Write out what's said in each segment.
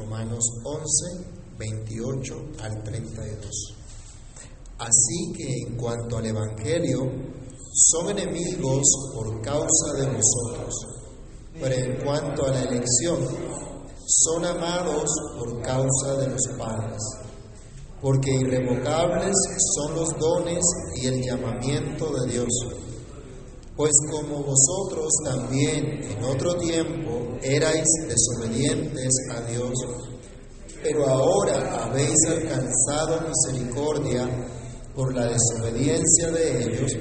Romanos 11, 28 al 32. Así que en cuanto al Evangelio, son enemigos por causa de nosotros, pero en cuanto a la elección, son amados por causa de los padres, porque irrevocables son los dones y el llamamiento de Dios. Pues como vosotros también en otro tiempo erais desobedientes a Dios, pero ahora habéis alcanzado misericordia por la desobediencia de ellos,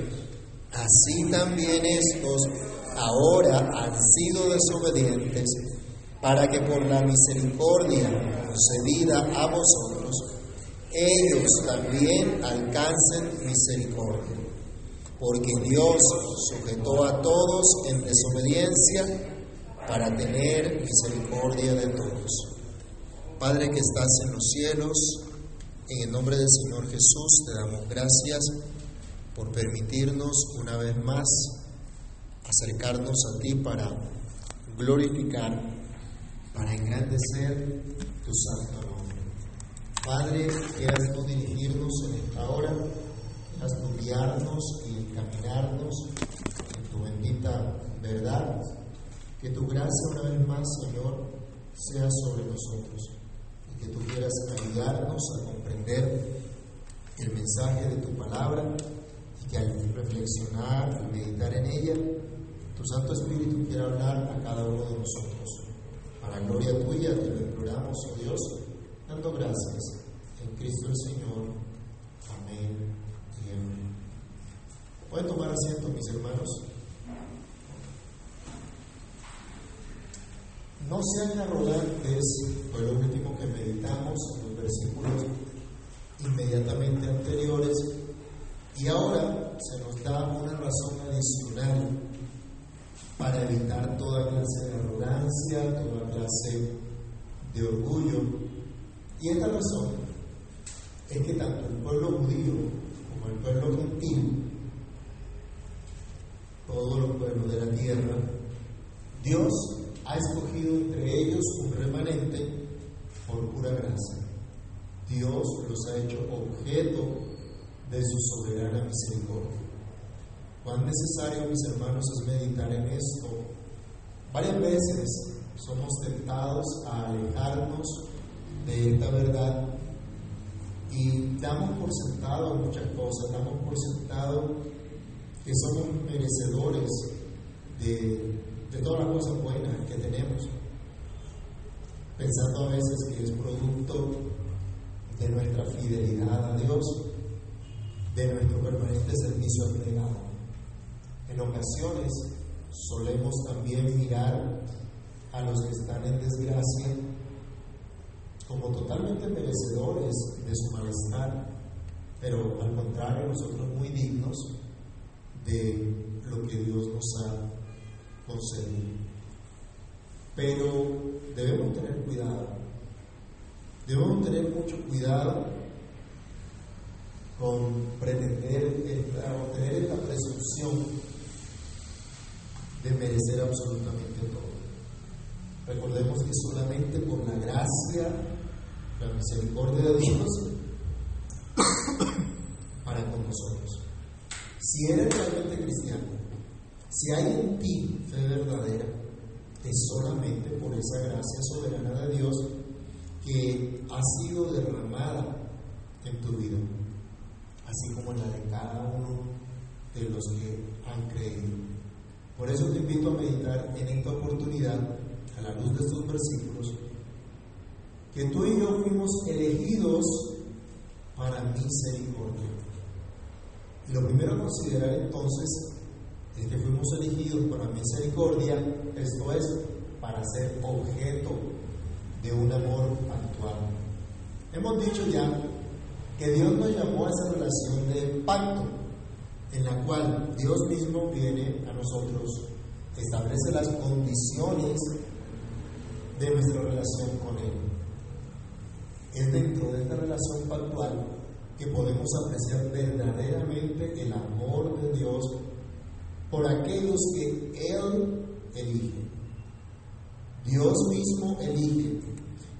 así también estos ahora han sido desobedientes, para que por la misericordia concedida a vosotros, ellos también alcancen misericordia. Porque Dios sujetó a todos en desobediencia para tener misericordia de todos. Padre que estás en los cielos, en el nombre del Señor Jesús te damos gracias por permitirnos una vez más acercarnos a ti para glorificar, para engrandecer tu santo nombre. Padre, quieras tú dirigirnos en esta hora, quieras tú guiarnos y encaminarnos en tu bendita verdad. Que tu gracia una vez más, Señor, sea sobre nosotros que tú quieras ayudarnos a comprender el mensaje de tu palabra y que al reflexionar, al meditar en ella, tu Santo Espíritu quiera hablar a cada uno de nosotros. Para gloria tuya te lo imploramos, oh Dios, dando gracias en Cristo el Señor. Amén y amén. ¿Pueden tomar asiento, mis hermanos? No sean arrogantes, fue lo último que meditamos en los versículos inmediatamente anteriores, y ahora se nos da una razón adicional para evitar toda clase de arrogancia, toda clase de orgullo. Y esta razón es que tanto el pueblo judío como el pueblo gentil, todos los pueblos de la tierra, Dios ha escogido entre ellos un remanente por pura gracia. Dios los ha hecho objeto de su soberana misericordia. Cuán necesario, mis hermanos, es meditar en esto. Varias veces somos tentados a alejarnos de esta verdad y damos por sentado muchas cosas, damos por sentado que somos merecedores de de todas las cosas buenas que tenemos, pensando a veces que es producto de nuestra fidelidad a Dios, de nuestro permanente servicio entregado. En ocasiones solemos también mirar a los que están en desgracia como totalmente merecedores de su malestar, pero al contrario nosotros muy dignos de lo que Dios nos ha pero debemos tener cuidado. Debemos tener mucho cuidado con pretender o tener esta presunción de merecer absolutamente todo. Recordemos que solamente por la gracia, la misericordia de Dios para con nosotros. Si eres realmente cristiano, si hay en ti fe verdadera, es solamente por esa gracia soberana de Dios que ha sido derramada en tu vida, así como en la de cada uno de los que han creído. Por eso te invito a meditar en esta oportunidad, a la luz de estos versículos, que tú y yo fuimos elegidos para misericordia. Y lo primero a considerar entonces que fuimos elegidos para misericordia, esto es, para ser objeto de un amor actual. Hemos dicho ya que Dios nos llamó a esa relación de pacto, en la cual Dios mismo viene a nosotros, establece las condiciones de nuestra relación con Él. Es dentro de esta relación pactual que podemos apreciar verdaderamente el amor de Dios por aquellos que Él elige. Dios mismo elige.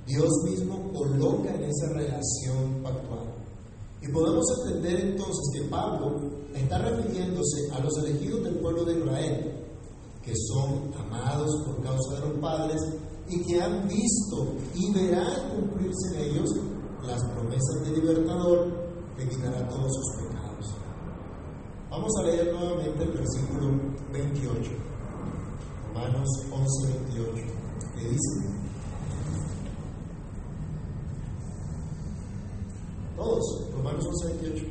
Dios mismo coloca en esa relación pactual. Y podemos entender entonces que Pablo está refiriéndose a los elegidos del pueblo de Israel, que son amados por causa de los padres y que han visto y verán cumplirse en ellos las promesas del libertador que quitará todos sus pecados. Vamos a leer nuevamente el versículo 28, Romanos 11, 28, que dice, todos, Romanos 11, 28.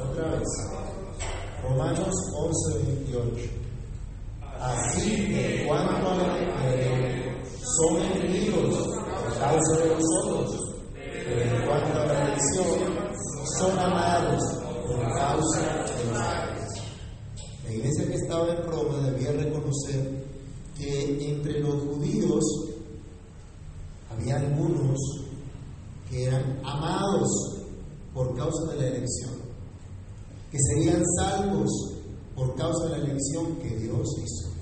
Otra vez. Romanos 11, 28. Así que cuanto a la son enemigos por causa de nosotros, pero en cuanto a la elección, son amados por causa de nosotros. La iglesia que estaba en Roma debía reconocer que entre los judíos había algunos que eran amados por causa de la elección, que serían salvos por causa de la elección que Dios hizo.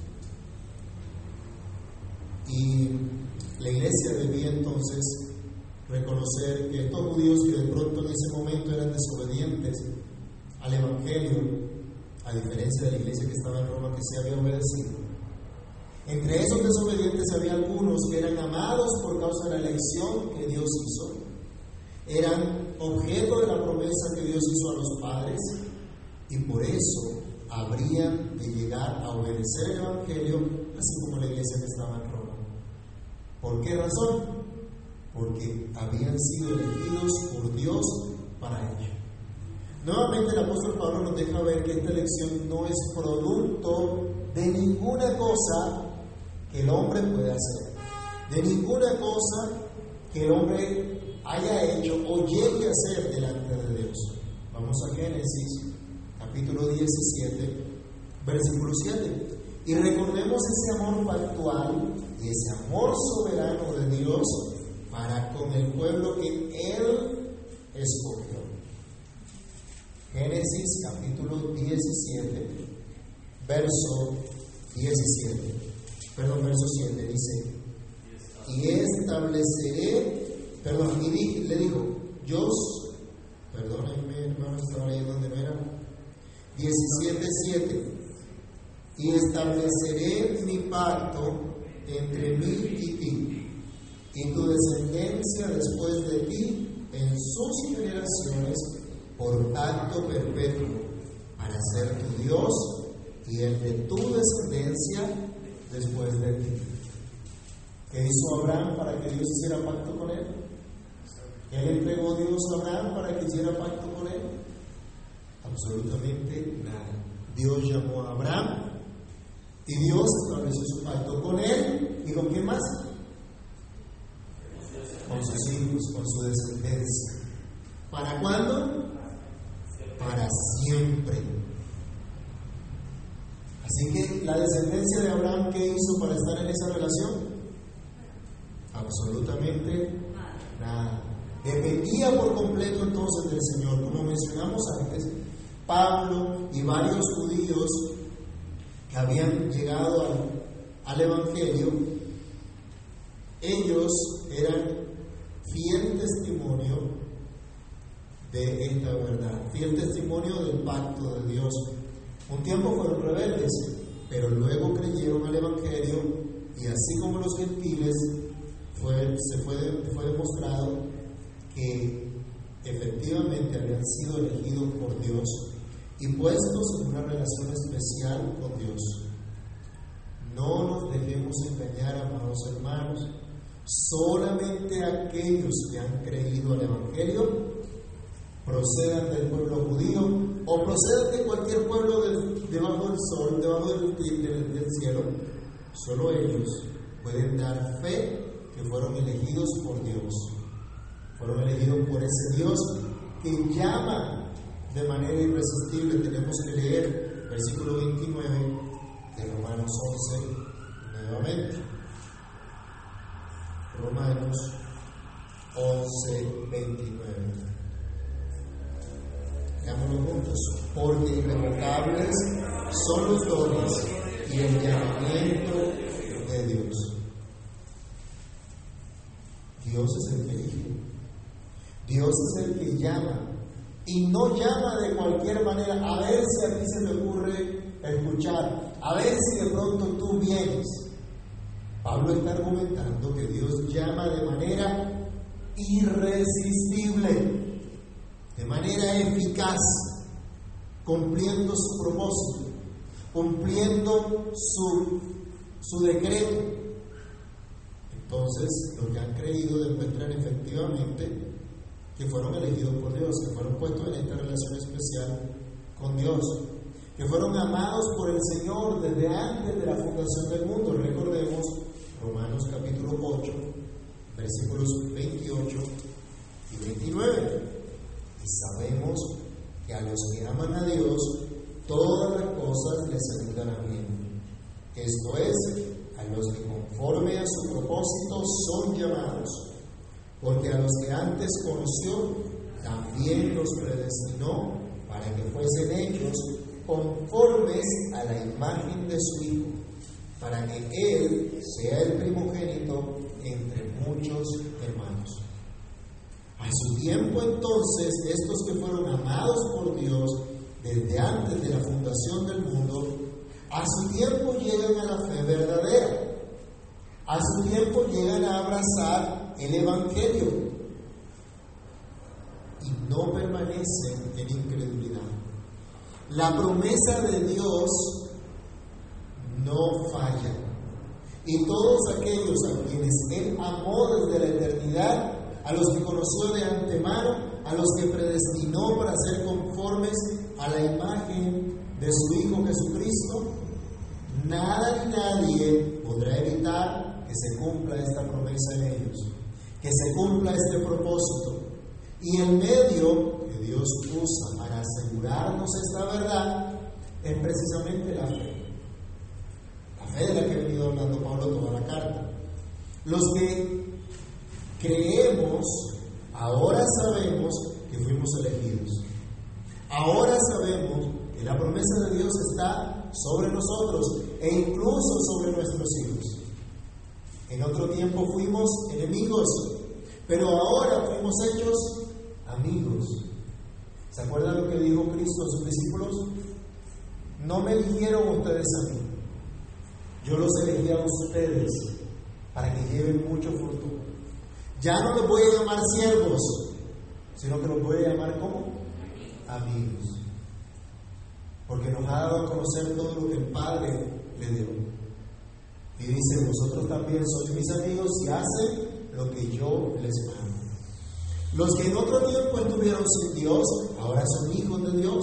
Y la iglesia debía entonces reconocer que estos judíos que de pronto en ese momento eran desobedientes al Evangelio, a diferencia de la iglesia que estaba en Roma que se había obedecido, entre esos desobedientes había algunos que eran amados por causa de la elección que Dios hizo, eran objeto de la promesa que Dios hizo a los padres y por eso habrían de llegar a obedecer el Evangelio, así como la iglesia que estaba en Roma. ¿Por qué razón? Porque habían sido elegidos por Dios para ello. Nuevamente el apóstol Pablo nos deja ver que esta elección no es producto de ninguna cosa que el hombre pueda hacer, de ninguna cosa que el hombre haya hecho o llegue a hacer delante de Dios. Vamos a Génesis capítulo 17, versículo 7. Y recordemos ese amor pactual y ese amor soberano de Dios para con el pueblo que Él escogió. Génesis capítulo 17, verso 17. Perdón, verso 7 dice, y estableceré, perdón, y le dijo, yo, perdónenme hermano, estaba leyendo no era, 17.7 Y estableceré mi pacto entre mí y ti, y tu descendencia después de ti en sus generaciones por pacto perpetuo, para ser tu Dios y el de tu descendencia después de ti. ¿Qué hizo Abraham para que Dios hiciera pacto con él? ¿Qué le entregó Dios a Abraham para que hiciera pacto con él? Absolutamente nada. Dios llamó a Abraham y Dios estableció su pacto con él y con quién más? Con sus hijos, con su descendencia. ¿Para cuándo? Para siempre. Así que la descendencia de Abraham, ¿qué hizo para estar en esa relación? Absolutamente nada. Dependía por completo entonces del Señor. Como mencionamos antes, Pablo y varios judíos que habían llegado al, Evangelio, ellos eran fiel testimonio de esta verdad, fiel testimonio del pacto de Dios. Un tiempo fueron rebeldes, pero luego creyeron al Evangelio y así como los gentiles fue, se fue, fue demostrado que efectivamente habían sido elegidos por Dios y puestos en una relación especial con Dios. No nos dejemos engañar, amados hermanos. Solamente aquellos que han creído al Evangelio procedan del pueblo judío o procedan de cualquier pueblo debajo del sol, debajo del, del cielo, solo ellos pueden dar fe que fueron elegidos por Dios. Fueron elegidos por ese Dios que llama de manera irresistible, tenemos que leer versículo 29 de Romanos 11 nuevamente. Romanos 11, 29. Juntos. Porque irrevocables son los dones y el llamamiento de Dios. Dios es el que elige. Dios es el que llama. Y no llama de cualquier manera. A ver si a ti se te ocurre escuchar. A ver si de pronto tú vienes. Pablo está argumentando que Dios llama de manera irresistible, de manera eficaz, cumpliendo su propósito, cumpliendo su, su decreto. Entonces, los que han creído demuestran efectivamente que fueron elegidos por Dios, que fueron puestos en esta relación especial con Dios, que fueron amados por el Señor desde antes de la fundación del mundo. Recordemos Romanos capítulo 8, versículos 28 y 29. Sabemos que a los que aman a Dios, todas las cosas les ayudan a bien. Esto es, a los que conforme a su propósito son llamados, porque a los que antes conoció, también los predestinó para que fuesen ellos conformes a la imagen de su Hijo, para que Él sea el primogénito entre muchos hermanos. A su tiempo entonces, estos que fueron amados por Dios desde antes de la fundación del mundo, a su tiempo llegan a la fe verdadera. A su tiempo llegan a abrazar el Evangelio y no permanecen en incredulidad. La promesa de Dios no falla. Y todos aquellos a quienes Él amó desde la eternidad, a los que conoció de antemano, a los que predestinó para ser conformes a la imagen de su Hijo Jesucristo, nada ni nadie podrá evitar que se cumpla esta promesa en ellos, que se cumpla este propósito. Y el medio que Dios usa para asegurarnos esta verdad es precisamente la fe. La fe de la que ha venido hablando Pablo toda la carta. Los que creemos, ahora sabemos que fuimos elegidos. Ahora sabemos que la promesa de Dios está sobre nosotros e incluso sobre nuestros hijos. En otro tiempo fuimos enemigos, pero ahora fuimos hechos amigos. ¿Se acuerdan lo que dijo Cristo a sus discípulos? No me eligieron ustedes a mí, yo los elegí a ustedes para que lleven mucho fruto. Ya no los voy a llamar siervos, sino que los voy a llamar como amigos. Porque nos ha dado a conocer todo lo que el Padre le dio. Y dice, vosotros también sois mis amigos y hacen lo que yo les mando. Los que en otro tiempo estuvieron sin Dios, ahora son hijos de Dios.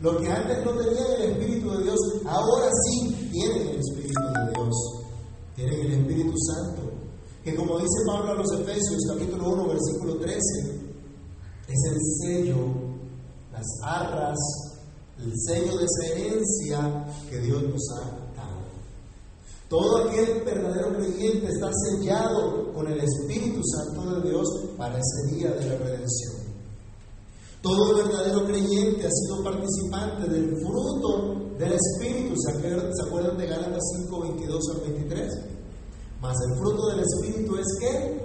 Los que antes no tenían el Espíritu de Dios, ahora sí tienen el Espíritu de Dios. Tienen el Espíritu Santo. Que como dice Pablo a los Efesios, capítulo 1, versículo 13, es el sello, las arras, el sello de esa herencia que Dios nos ha dado. Todo aquel verdadero creyente está sellado con el Espíritu Santo de Dios para ese día de la redención. Todo verdadero creyente ha sido participante del fruto del Espíritu. ¿Se acuerdan de Gálatas 5, 22 al 23? Mas el fruto del Espíritu es qué?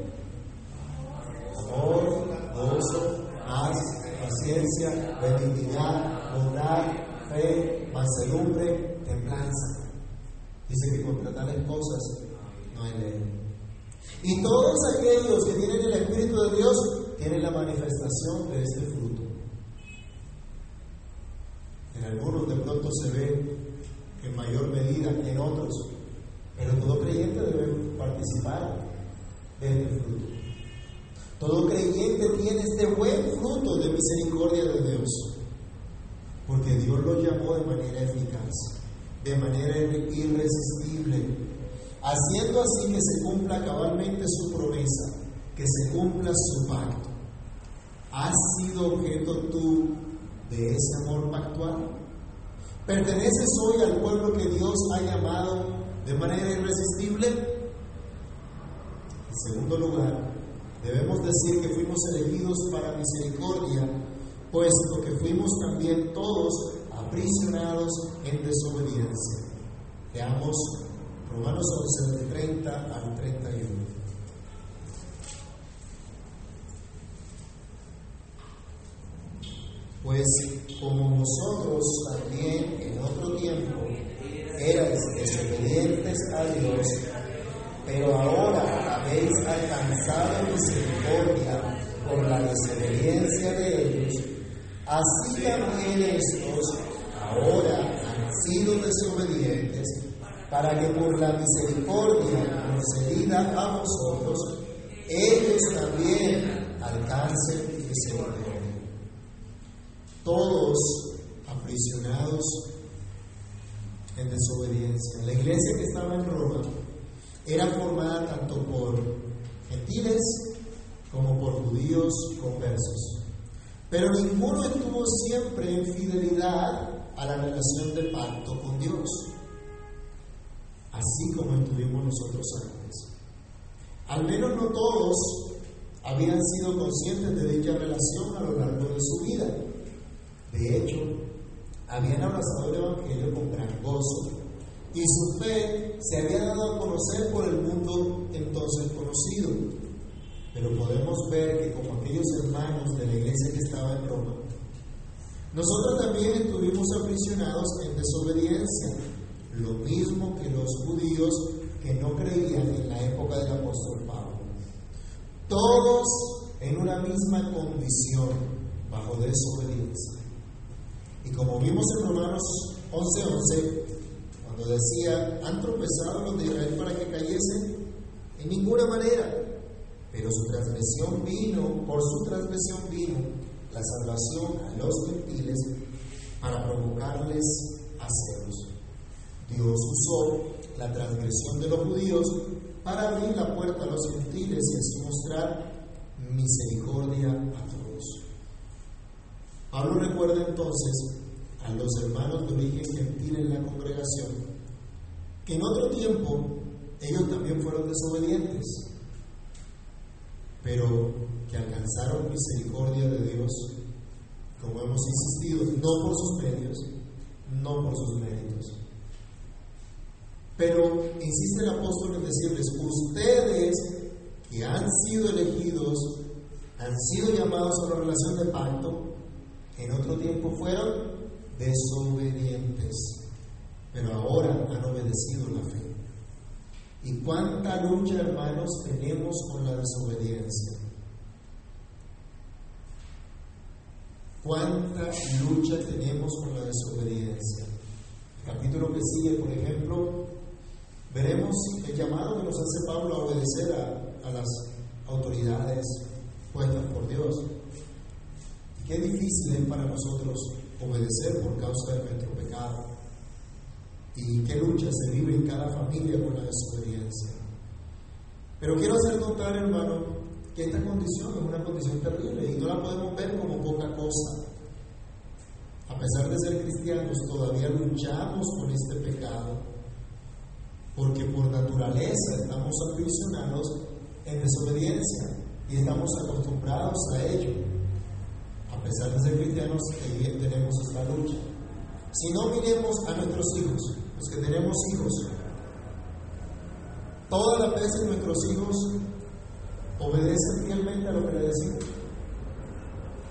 Amor, gozo, paz, paciencia, benignidad, bondad, fe, mansedumbre, templanza. Dice que contra tales cosas no hay ley. Y todos aquellos que tienen el Espíritu de Dios tienen la manifestación de este fruto. En algunos de pronto se ve en mayor medida que en otros, pero todo creyente debe participar de este fruto. Todo creyente tiene este buen fruto de misericordia de Dios, porque Dios lo llamó de manera eficaz, de manera irresistible, haciendo así que se cumpla cabalmente su promesa, que se cumpla su pacto. ¿Has sido objeto tú de ese amor pactual? ¿Perteneces hoy al pueblo que Dios ha llamado de manera irresistible? En segundo lugar, debemos decir que fuimos elegidos para misericordia puesto que fuimos también todos aprisionados en desobediencia. Veamos Romanos 11, del 30 al 31. Pues como vosotros también en otro tiempo erais desobedientes a Dios, pero ahora habéis alcanzado misericordia por la desobediencia de ellos, así también estos ahora han sido desobedientes, para que por la misericordia concedida a vosotros, ellos también alcancen misericordia. Todos aprisionados en desobediencia. La iglesia que estaba en Roma era formada tanto por gentiles como por judíos conversos. Pero ninguno estuvo siempre en fidelidad a la relación de pacto con Dios, así como estuvimos nosotros antes. Al menos no todos habían sido conscientes de dicha relación a lo largo de su vida. De hecho, habían abrazado el Evangelio con gran gozo y su fe se había dado a conocer por el mundo entonces conocido. Pero podemos ver que como aquellos hermanos de la iglesia que estaba en Roma, nosotros también estuvimos aprisionados en desobediencia, lo mismo que los judíos que no creían en la época del apóstol Pablo. Todos en una misma condición, bajo desobediencia. Y como vimos en Romanos 11:11, cuando decía, han tropezado los de Israel para que cayesen, en ninguna manera, pero su transgresión vino, por su transgresión vino la salvación a los gentiles para provocarles a celos. Dios usó la transgresión de los judíos para abrir la puerta a los gentiles y así mostrar misericordia a todos. Pablo recuerda entonces a los hermanos de origen gentil en la congregación que en otro tiempo ellos también fueron desobedientes, pero que alcanzaron misericordia de Dios, como hemos insistido, no por sus medios, no por sus méritos. Pero insiste el apóstol en decirles, ustedes que han sido elegidos, han sido llamados a una relación de pacto, en otro tiempo fueron desobedientes, pero ahora han obedecido la fe. ¿Y cuánta lucha, hermanos, tenemos con la desobediencia? ¿Cuánta lucha tenemos con la desobediencia? El capítulo que sigue, por ejemplo, veremos el llamado que nos hace Pablo a obedecer a, a las autoridades puestas por Dios. Qué difícil es para nosotros obedecer por causa de nuestro pecado. Y qué lucha se vive en cada familia con la desobediencia. Pero quiero hacer notar, hermano, que esta condición es una condición terrible y no la podemos ver como poca cosa. A pesar de ser cristianos, todavía luchamos con este pecado, porque por naturaleza estamos aprisionados en desobediencia y estamos acostumbrados a ello. A pesar de ser cristianos, tenemos esta lucha. Si no miremos a nuestros hijos, los que tenemos hijos, todas las veces nuestros hijos obedecen fielmente a lo que le decimos.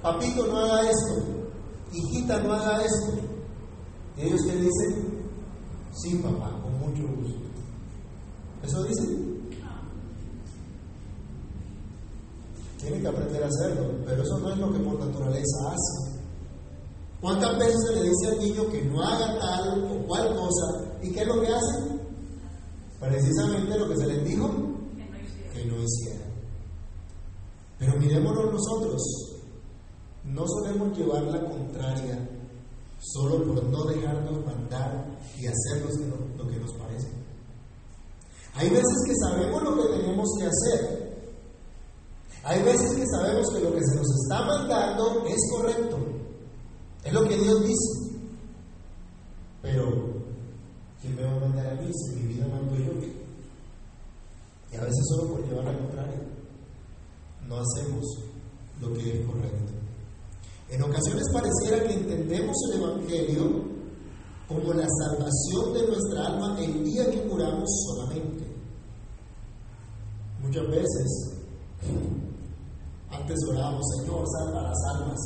Papito, no haga esto. Hijita, no haga esto. Y ellos que dicen, sí, papá, con mucho gusto. ¿Eso dicen? Tienen que aprender a hacerlo, pero eso no es lo que por naturaleza hacen. ¿Cuántas veces se le dice al niño que no haga tal o cual cosa? ¿Y qué es lo que hacen? Precisamente lo que se les dijo que no hiciera. Pero mirémonos nosotros, no solemos llevar la contraria solo por no dejarnos mandar y hacer lo, lo que nos parece. Hay veces que sabemos lo que tenemos que hacer. Hay veces que sabemos que lo que se nos está mandando es correcto. Es lo que Dios dice. Pero, ¿quién me va a mandar a mí si mi vida mando yo? Y a veces solo por llevar la contraria no hacemos lo que es correcto. En ocasiones pareciera que entendemos el Evangelio como la salvación de nuestra alma el día que curamos solamente. Muchas veces, antes orábamos, Señor, salva las almas.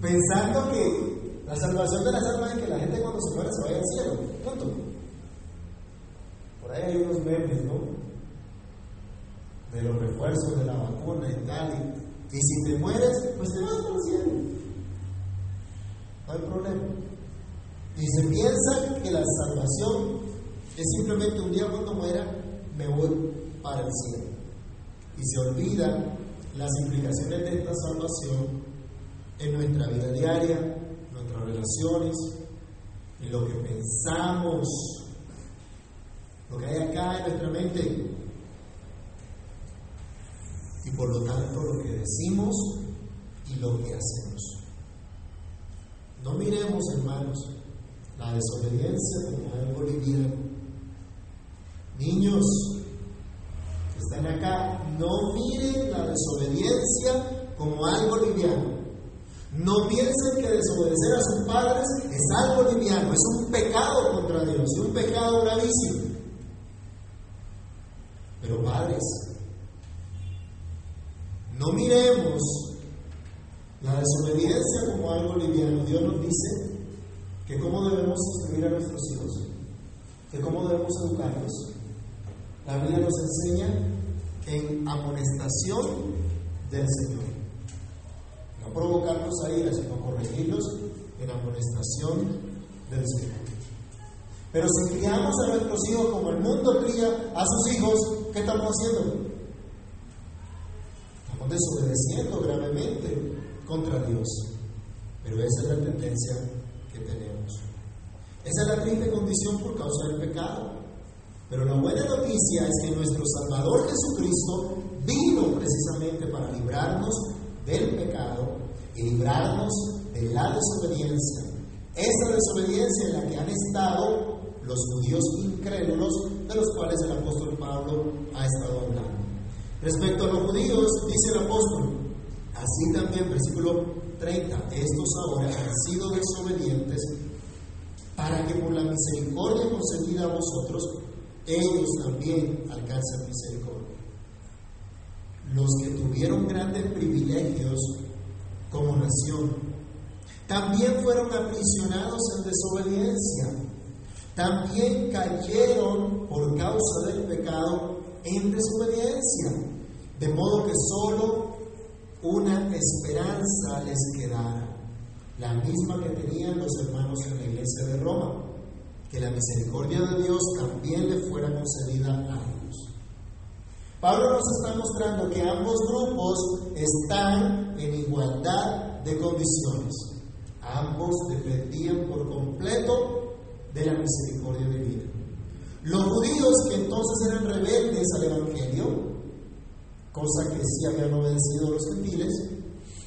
Pensando que la salvación de las almas es que la gente cuando se muera se vaya al cielo. Punto. Por ahí hay unos memes, ¿no? De los refuerzos de la vacuna y tal. Y, si te mueres, pues te vas al cielo. No hay problema. Y se piensa que la salvación es simplemente un día cuando muera, me voy para el cielo. Y se olvidan las implicaciones de esta salvación en nuestra vida diaria, nuestras relaciones, en lo que pensamos, lo que hay acá en nuestra mente. Y por lo tanto lo que decimos y lo que hacemos. No miremos, hermanos, la desobediencia como algo liviano. Niños que están acá, no miren la desobediencia como algo liviano. No piensen que desobedecer a sus padres es algo liviano, es un pecado contra Dios, y un pecado gravísimo. Pero padres, no miremos la desobediencia como algo liviano. Dios nos dice que cómo debemos instruir a nuestros hijos, que cómo debemos educarlos. La Biblia nos enseña en amonestación del Señor. No provocarlos a ira, sino corregirlos en amonestación del Señor. Pero si criamos a nuestros hijos como el mundo cría a sus hijos, ¿qué estamos haciendo? Estamos desobedeciendo gravemente contra Dios. Pero esa es la tendencia que tenemos. Esa es la triste condición por causa del pecado. Pero la buena noticia es que nuestro Salvador Jesucristo vino precisamente para librarnos del pecado y librarnos de la desobediencia. Esa desobediencia en la que han estado los judíos incrédulos de los cuales el apóstol Pablo ha estado hablando. Respecto a los judíos, dice el apóstol, así también, versículo 30, estos ahora han sido desobedientes para que por la misericordia concedida a vosotros, ellos también alcancen misericordia. Los que tuvieron grandes privilegios como nación, también fueron aprisionados en desobediencia también cayeron por causa del pecado en desobediencia, de modo que solo una esperanza les quedara, la misma que tenían los hermanos en la iglesia de Roma, que la misericordia de Dios también le fuera concedida a ellos. Pablo nos está mostrando que ambos grupos están en igualdad de condiciones. Ambos dependían por completo de la misericordia divina. Los judíos que entonces eran rebeldes al Evangelio, cosa que sí habían obedecido los gentiles,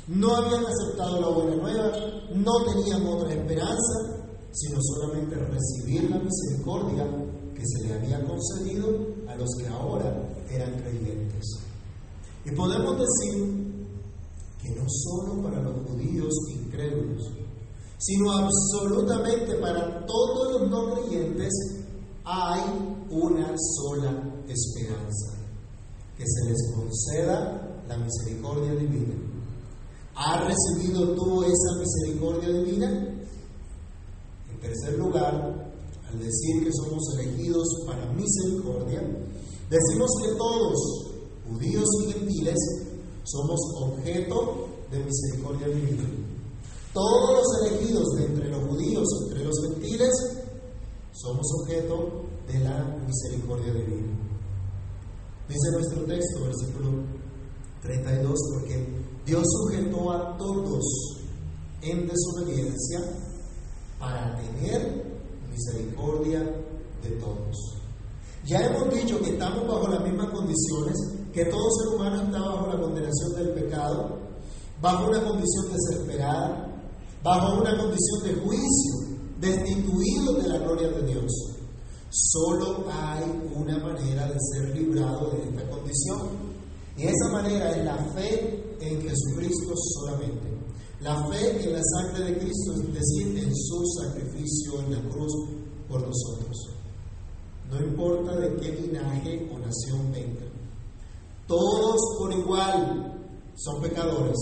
no habían aceptado la buena nueva, no tenían otra esperanza, sino solamente recibir la misericordia que se le había concedido a los que ahora eran creyentes. Y podemos decir que no solo para los judíos incrédulos, sino absolutamente para todos los no creyentes hay una sola esperanza, que se les conceda la misericordia divina. ¿Has recibido tú esa misericordia divina? Tercer lugar, al decir que somos elegidos para misericordia, decimos que todos, judíos y gentiles, somos objeto de misericordia divina. Todos los elegidos de entre los judíos, entre los gentiles, somos objeto de la misericordia divina. Dice nuestro texto, versículo 32, porque Dios sujetó a todos en desobediencia para tener misericordia de todos. Ya hemos dicho que estamos bajo las mismas condiciones, que todo ser humano está bajo la condenación del pecado, bajo una condición desesperada, bajo una condición de juicio, destituido de la gloria de Dios. Solo hay una manera de ser librado de esta condición. Manera es la fe en Jesucristo solamente. La fe en la sangre de Cristo, es decir, en su sacrificio en la cruz por nosotros. No importa de qué linaje o nación venga. Todos por igual son pecadores.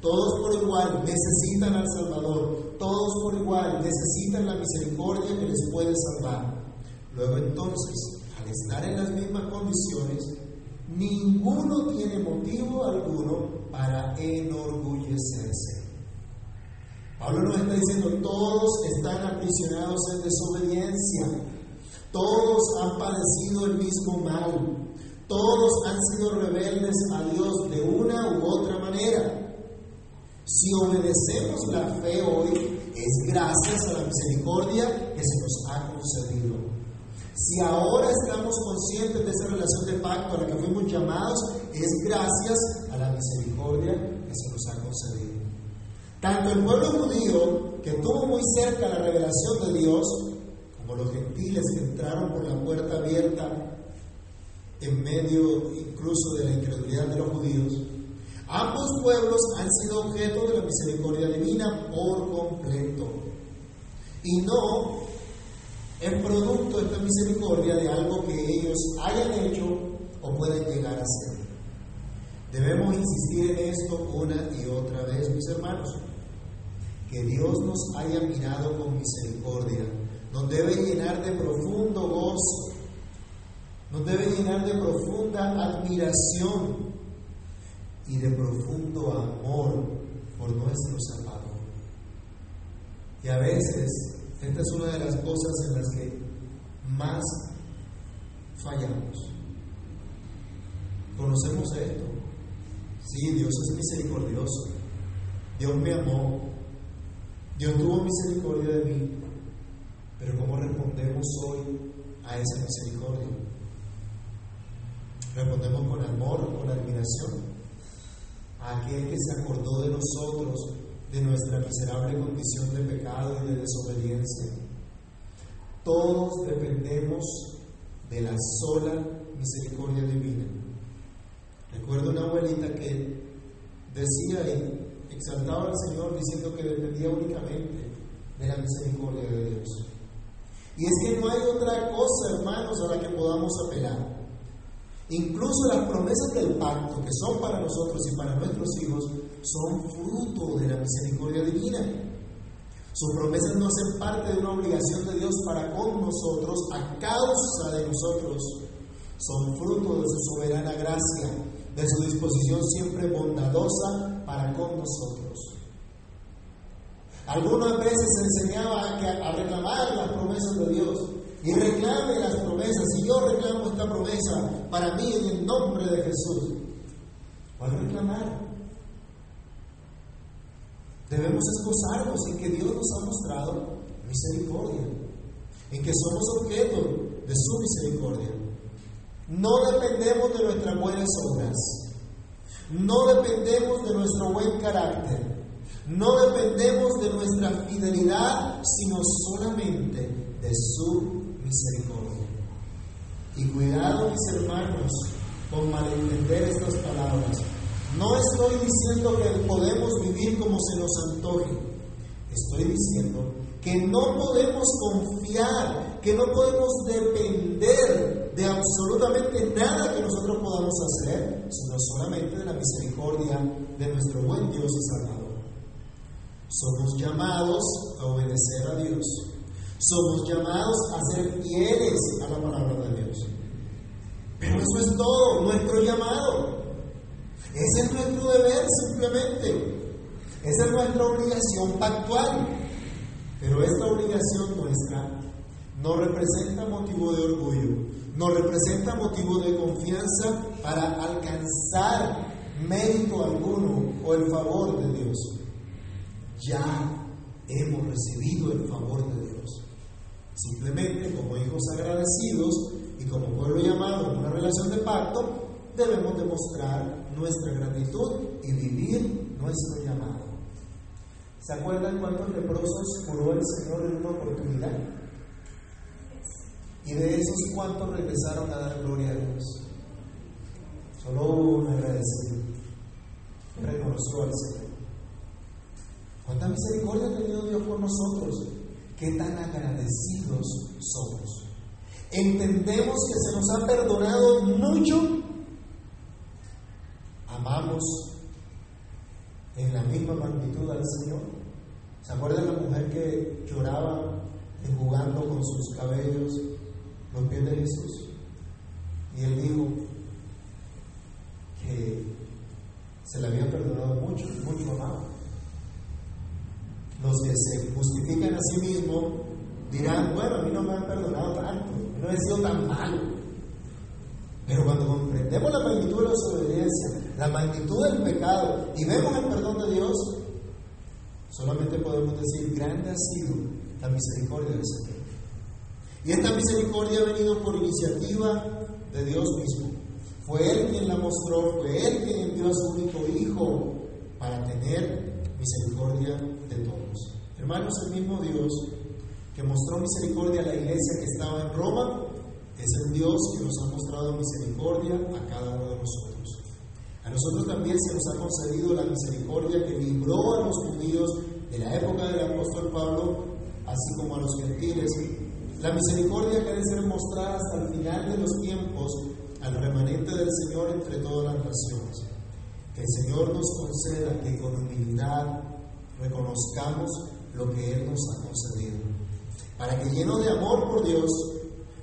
Todos por igual necesitan al Salvador. Todos por igual necesitan la misericordia que les puede salvar. Luego entonces, al estar en las mismas condiciones, ninguno tiene motivo alguno para enorgullecerse. Pablo nos está diciendo, todos están aprisionados en desobediencia, todos han padecido el mismo mal, todos han sido rebeldes a Dios de una u otra manera. Si obedecemos la fe hoy, es gracias a la misericordia que se nos ha concedido. Si ahora estamos conscientes de esa relación de pacto a la que fuimos llamados, es gracias a la misericordia que se nos ha concedido. Tanto el pueblo judío, que tuvo muy cerca la revelación de Dios, como los gentiles que entraron por la puerta abierta en medio incluso de la incredulidad de los judíos, ambos pueblos han sido objeto de la misericordia divina por completo. Y no en producto de esta misericordia de algo que ellos hayan hecho o pueden llegar a ser. Debemos insistir en esto una y otra vez, mis hermanos. Que Dios nos haya mirado con misericordia nos debe llenar de profundo gozo, nos debe llenar de profunda admiración y de profundo amor por nuestro Salvador. Y a veces, esta es una de las cosas en las que más fallamos. Conocemos esto. Sí, Dios es misericordioso. Dios me amó. Dios tuvo misericordia de mí. Pero ¿cómo respondemos hoy a esa misericordia? Respondemos con amor, con admiración a aquel que se acordó de nosotros, de nuestra miserable condición de pecado y de desobediencia. Todos dependemos de la sola misericordia divina. Recuerdo una abuelita que decía y exaltaba al Señor diciendo que dependía únicamente de la misericordia de Dios. Y es que no hay otra cosa, hermanos, a la que podamos apelar. Incluso las promesas del pacto, que son para nosotros y para nuestros hijos, son fruto de la misericordia divina. Sus promesas no hacen parte de una obligación de Dios para con nosotros a causa de nosotros. Son fruto de su soberana gracia, de su disposición siempre bondadosa para con nosotros. Algunas veces se enseñaba a, reclamar las promesas de Dios y reclame las promesas. Y yo reclamo esta promesa para mí en el nombre de Jesús. ¿Cuál reclamar? Debemos esforzarnos en que Dios nos ha mostrado misericordia, en que somos objeto de su misericordia. No dependemos de nuestras buenas obras, no dependemos de nuestro buen carácter, no dependemos de nuestra fidelidad, sino solamente de su misericordia. Y cuidado, mis hermanos, con malentender estas palabras. No estoy diciendo que podemos vivir como se nos antoje. Estoy diciendo que no podemos confiar, que no podemos depender de absolutamente nada que nosotros podamos hacer, sino solamente de la misericordia de nuestro buen Dios y Salvador. Somos llamados a obedecer a Dios. Somos llamados a ser fieles a la palabra de Dios. Pero eso es todo, nuestro llamado. Ese es nuestro deber simplemente. Esa es nuestra obligación pactual. Pero esta obligación nuestra no representa motivo de orgullo, no representa motivo de confianza para alcanzar mérito alguno o el favor de Dios ya hemos recibido el favor de Dios. Simplemente como hijos agradecidos y como pueblo llamado en una relación de pacto, debemos demostrar nuestra gratitud y vivir nuestro llamado. ¿Se acuerdan cuántos leprosos curó el Señor en una oportunidad? Y de esos cuántos regresaron a dar gloria a Dios. Solo un agradecido. reconoció al Señor. ¿Cuánta misericordia ha tenido Dios por nosotros? ¿Qué tan agradecidos somos? Entendemos que se nos ha perdonado mucho. Amamos en la misma magnitud al Señor. ¿Se acuerdan la mujer que lloraba enjugando con sus cabellos los pies de Jesús? Y él dijo que se le había perdonado mucho, mucho amado. Los que se justifican a sí mismos dirán, bueno, a mí no me han perdonado tanto, no he sido tan malo. Pero cuando comprendemos la magnitud de la desobediencia, la magnitud del pecado y vemos el perdón de Dios, solamente podemos decir, grande ha sido la misericordia del Señor. Y esta misericordia ha venido por iniciativa de Dios mismo. Fue Él quien la mostró, fue Él quien envió a su único Hijo para tener misericordia de todos. Hermanos, el mismo Dios que mostró misericordia a la iglesia que estaba en Roma, es el Dios que nos ha mostrado misericordia a cada uno de nosotros. A nosotros también se nos ha concedido la misericordia que libró a los judíos de la época del apóstol Pablo, así como a los gentiles. La misericordia que debe ser mostrada hasta el final de los tiempos al remanente del Señor entre todas las naciones. Que el Señor nos conceda que con humildad reconozcamos lo que Él nos ha concedido. Para que lleno de amor por Dios,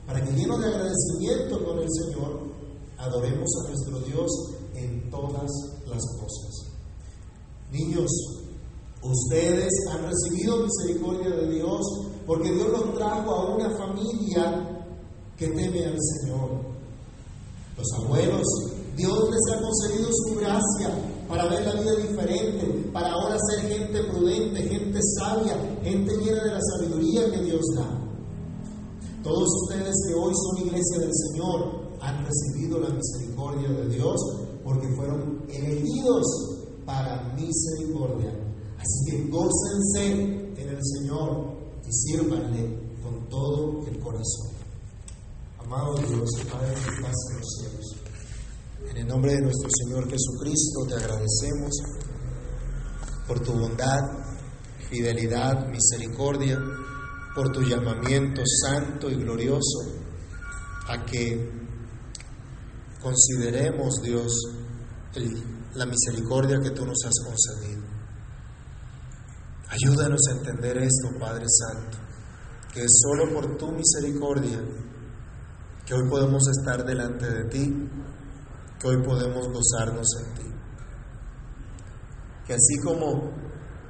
para que lleno de agradecimiento con el Señor, adoremos a nuestro Dios en todas las cosas. Niños, ustedes han recibido misericordia de Dios porque Dios los trajo a una familia que teme al Señor. Los abuelos, Dios les ha concedido su gracia para ver la vida diferente, para ahora ser gente prudente, gente sabia, gente llena de la sabiduría que Dios da. Todos ustedes que hoy son iglesia del Señor han recibido la misericordia de Dios porque fueron elegidos para misericordia. Así que gócense en el Señor y sírvanle con todo el corazón. Amado Dios, Padre que estás en los cielos, en el nombre de nuestro Señor Jesucristo te agradecemos por tu bondad, fidelidad, misericordia, por tu llamamiento santo y glorioso a que consideremos, Dios, la misericordia que tú nos has concedido. Ayúdanos a entender esto, Padre Santo, que es solo por tu misericordia que hoy podemos estar delante de ti, que hoy podemos gozarnos en ti. Que así como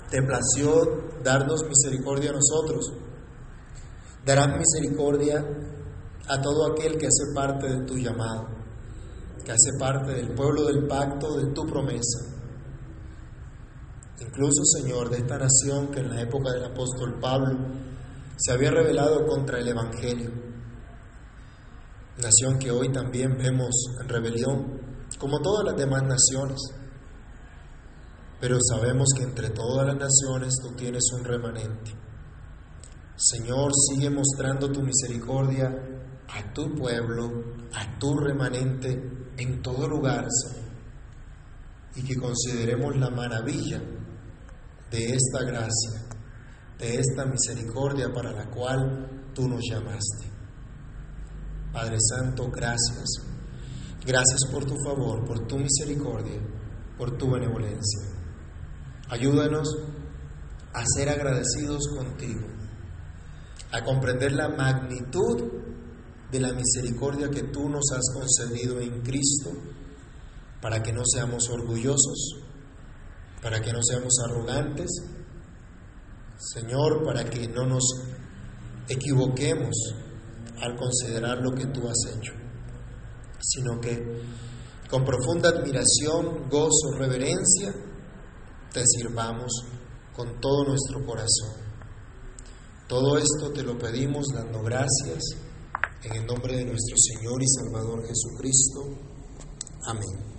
te plació darnos misericordia a nosotros, darás misericordia a todo aquel que hace parte de tu llamado, que hace parte del pueblo del pacto, de tu promesa. Incluso, Señor, de esta nación que en la época del apóstol Pablo se había rebelado contra el Evangelio nación que hoy también vemos en rebelión, como todas las demás naciones. Pero sabemos que entre todas las naciones tú tienes un remanente. Señor, sigue mostrando tu misericordia a tu pueblo, a tu remanente en todo lugar, Señor. Y que consideremos la maravilla de esta gracia, de esta misericordia para la cual tú nos llamaste. Padre Santo, gracias. Gracias por tu favor, por tu misericordia, por tu benevolencia. Ayúdanos a ser agradecidos contigo, a comprender la magnitud de la misericordia que tú nos has concedido en Cristo, para que no seamos orgullosos, para que no seamos arrogantes, Señor, para que no nos equivoquemos al considerar lo que tú has hecho, sino que con profunda admiración, gozo, reverencia, te sirvamos con todo nuestro corazón. Todo esto te lo pedimos dando gracias en el nombre de nuestro Señor y Salvador Jesucristo. Amén.